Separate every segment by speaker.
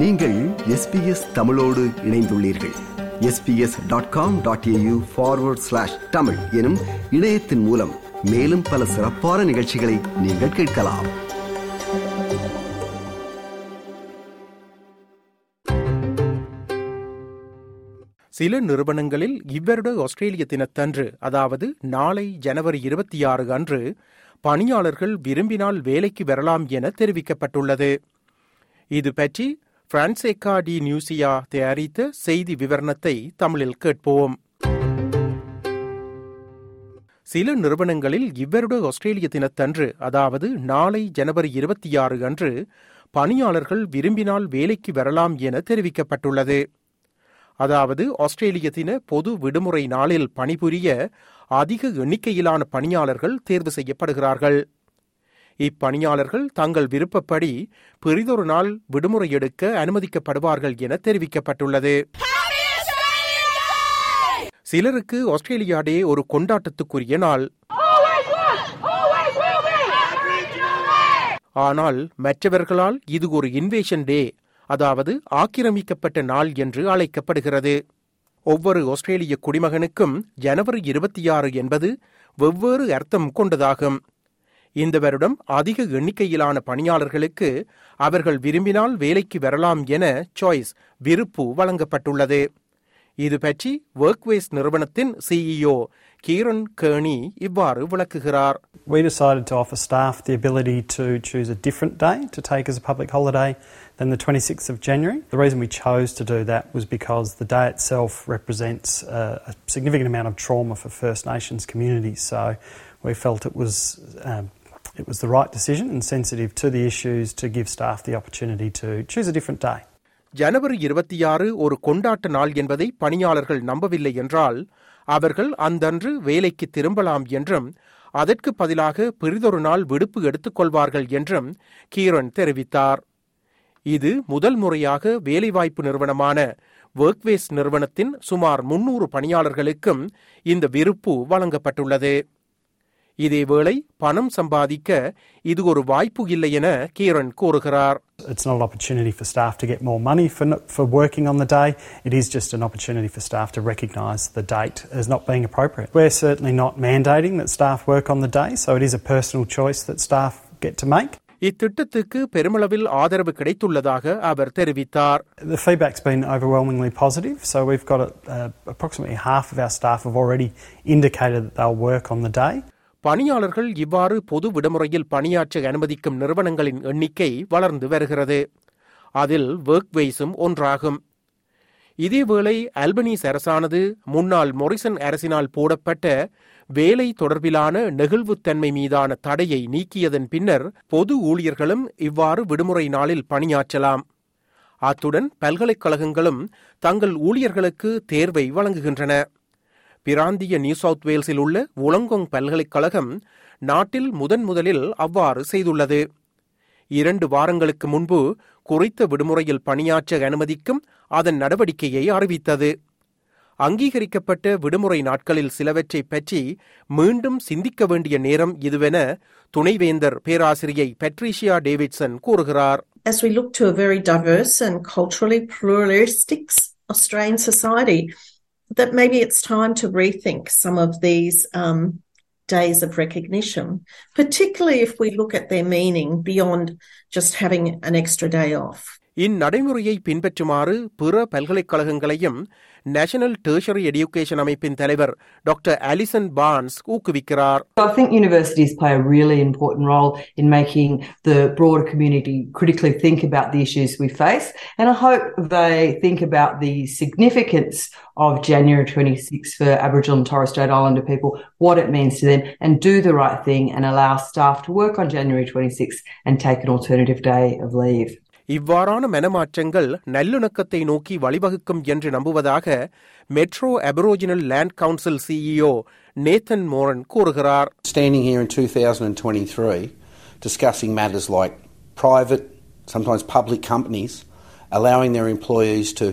Speaker 1: நீங்கள் எஸ்பிஎஸ் தமிழோடு இணைந்துள்ளீர்கள். SBS dot com dot AU forward slash Tamil எனும் இணையத்தின் மூலம் மேலும் பல சிறப்பான நிகழ்ச்சிகளை நீங்கள் கேட்கலாம்.
Speaker 2: சில நிறுவனங்களில் இவ்வருட ஆஸ்திரேலிய தினத்தன்று அதாவது நாளை ஜனவரி இருபத்தி ஆறு அன்று பணியாளர்கள் விரும்பினால் வேலைக்கு வரலாம் என தெரிவிக்கப்பட்டுள்ளது. இது பற்றி பிரான்சேகா டி நியூசியா தயாரித்த செய்தி விவரணத்தை தமிழில் கேட்போம். சில நிறுவனங்களில் இவ்வருட ஆஸ்திரேலிய தினத்தன்று அதாவது நாளை ஜனவரி இருபத்தி ஆறு அன்று பணியாளர்கள் விரும்பினால் வேலைக்கு வரலாம் என தெரிவிக்கப்பட்டுள்ளது. அதாவது ஆஸ்திரேலிய தின பொது விடுமுறை நாளில் பணிபுரிய அதிக எண்ணிக்கையிலான பணியாளர்கள் தேர்வு செய்யப்படுகிறார்கள். இப்பணியாளர்கள் தங்கள் விருப்பப்படி பெரிதொரு நாள் விடுமுறை எடுக்க அனுமதிக்கப்படுவார்கள் என தெரிவிக்கப்பட்டுள்ளது. சிலருக்கு ஆஸ்திரேலியா டே ஒரு கொண்டாட்டத்துக்குரிய நாள். ஆனால் மற்றவர்களால் இது ஒரு இன்வேஷன் டே அதாவது ஆக்கிரமிக்கப்பட்ட நாள் என்று அழைக்கப்படுகிறது. ஒவ்வொரு ஆஸ்திரேலிய குடிமகனுக்கும் ஜனவரி இருபத்தி ஆறு என்பது வெவ்வேறு அர்த்தம் கொண்டதாகும். இந்த வருடம் அதிக எண்ணிக்கையிலான பணியாளர்களுக்கு அவர்கள் விரும்பினால் வேலைக்கு வரலாம் என சாய்ஸ் விருப்பு வழங்கப்பட்டுள்ளது இது பற்றி ஒர்க்வேஸ் நிறுவனத்தின் சிஇஓ கீரன் கேர்னி இவ்வாறு விளக்குகிறார்
Speaker 3: We decided to offer staff the ability to choose a different day to take as a public holiday than the 26th of January. The reason we chose to do that was because the day itself represents a, a significant amount of trauma for First Nations communities. So we felt it was um, it was the right decision and sensitive to the issues to give staff the opportunity to choose a different day.
Speaker 2: ஜனவரி இருபத்தி ஆறு ஒரு கொண்டாட்ட நாள் என்பதை பணியாளர்கள் நம்பவில்லை என்றால் அவர்கள் அந்தன்று வேலைக்கு திரும்பலாம் என்றும் அதற்கு பதிலாக பெரிதொரு நாள் விடுப்பு எடுத்துக்கொள்வார்கள் என்றும் கீரன் தெரிவித்தார் இது முதல் முறையாக வேலைவாய்ப்பு நிறுவனமான ஒர்க்வேஸ் நிறுவனத்தின் சுமார் முன்னூறு பணியாளர்களுக்கும் இந்த விருப்பு வழங்கப்பட்டுள்ளது இதேவேளை பணம் சம்பாதிக்க இது ஒரு வாய்ப்பு இல்லை என கீரன் கூறுகிறார்
Speaker 3: It's not an opportunity for staff to get more money for, for working on the day. It is just an opportunity for staff to recognise the date as not being appropriate. We're certainly not mandating that staff work on the day, so it is a personal choice that staff get to make.
Speaker 2: இத்திட்டத்துக்கு பெருமளவில் ஆதரவு கிடைத்துள்ளதாக அவர் தெரிவித்தார்
Speaker 3: The feedback's been overwhelmingly positive, so we've got uh, approximately half of our staff have already indicated that they'll work on the day.
Speaker 2: பணியாளர்கள் இவ்வாறு பொது விடுமுறையில் பணியாற்ற அனுமதிக்கும் நிறுவனங்களின் எண்ணிக்கை வளர்ந்து வருகிறது. அதில் ஒர்க்வேஸும் ஒன்றாகும். இதேவேளை அல்பனீஸ் அரசானது முன்னாள் மொரிசன் அரசினால் போடப்பட்ட வேலை தொடர்பிலான நெகிழ்வுத்தன்மை மீதான தடையை நீக்கியதன் பின்னர் பொது ஊழியர்களும் இவ்வாறு விடுமுறை நாளில் பணியாற்றலாம். அத்துடன் பல்கலைக்கழகங்களும் தங்கள் ஊழியர்களுக்கு தேர்வை வழங்குகின்றன. பிராந்திய நியூ சவுத் வேல்ஸில் உள்ள உலங்கொங் பல்கலைக்கழகம் நாட்டில் முதன் முதலில் அவ்வாறு செய்துள்ளது. இரண்டு வாரங்களுக்கு முன்பு குறித்த விடுமுறையில் பணியாற்ற அனுமதிக்கும் அதன் நடவடிக்கையை அறிவித்தது. அங்கீகரிக்கப்பட்ட விடுமுறை நாட்களில் சிலவற்றை பற்றி மீண்டும் சிந்திக்க வேண்டிய நேரம் இதுவென துணைவேந்தர் பேராசிரியை பெட்ரிஷியா டேவிட்சன் கூறுகிறார்.
Speaker 4: As we look to a very diverse and culturally pluralistic Australian society, that maybe it's time to rethink some of these um, days of recognition, particularly if we look at their meaning beyond just having an extra day off.
Speaker 2: இந்நடைமுறையை பின்பற்றுமாறு பிற பல்கலைக்கழகங்களையும் national tertiary education அமைப்பின் தலைவர் doctor Alison Barnes ஊக்குவிக்கிறார்
Speaker 5: I think universities play a really important role in making the broader community critically think about the issues we face. And I hope they think about the significance of January 26 for Aboriginal and Torres Strait Islander people, what it means to them, and do the right thing and allow staff to work on January 26 and take an alternative day of leave.
Speaker 2: இவ்வாறான மனமாற்றங்கள் நல்லிணக்கத்தை நோக்கி வழிவகுக்கும் என்று நம்புவதாக Metro Aboriginal Land Council CEO Nathan Moran கூறுகிறார்
Speaker 6: Standing here in 2023 discussing matters like private, sometimes public companies allowing their employees to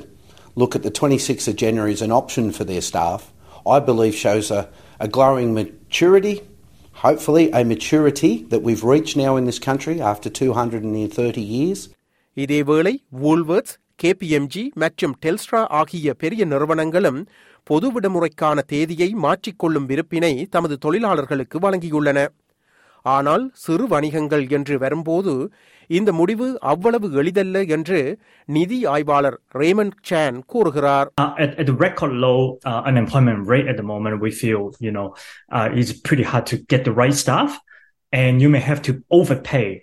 Speaker 6: look at the 26th of January as an option for their staff, I believe shows a, a growing maturity, hopefully a maturity that we've reached now in this country after 230 years.
Speaker 2: இதேவேளை Woolworths KPMG மற்றும் Telstra ஆகிய பெரிய நிறுவனங்களும் பொது விடுமுறைக்கான தேதியை மாற்றிக்கொள்ளும் விருப்பினை தமது தொழிலாளர்களுக்கு வழங்கியுள்ளன. ஆனால் சிறு வணிகங்கள் என்று வரும்போது இந்த முடிவு அவ்வளவு எளிதல்ல என்று நிதி ஆய்வாளர் ரேமண்ட் சான் கூறுகிறார்.
Speaker 7: Uh, at, at the record low uh, unemployment rate at the moment, we feel, you know, uh, it's pretty hard to get the right staff and you may have to overpay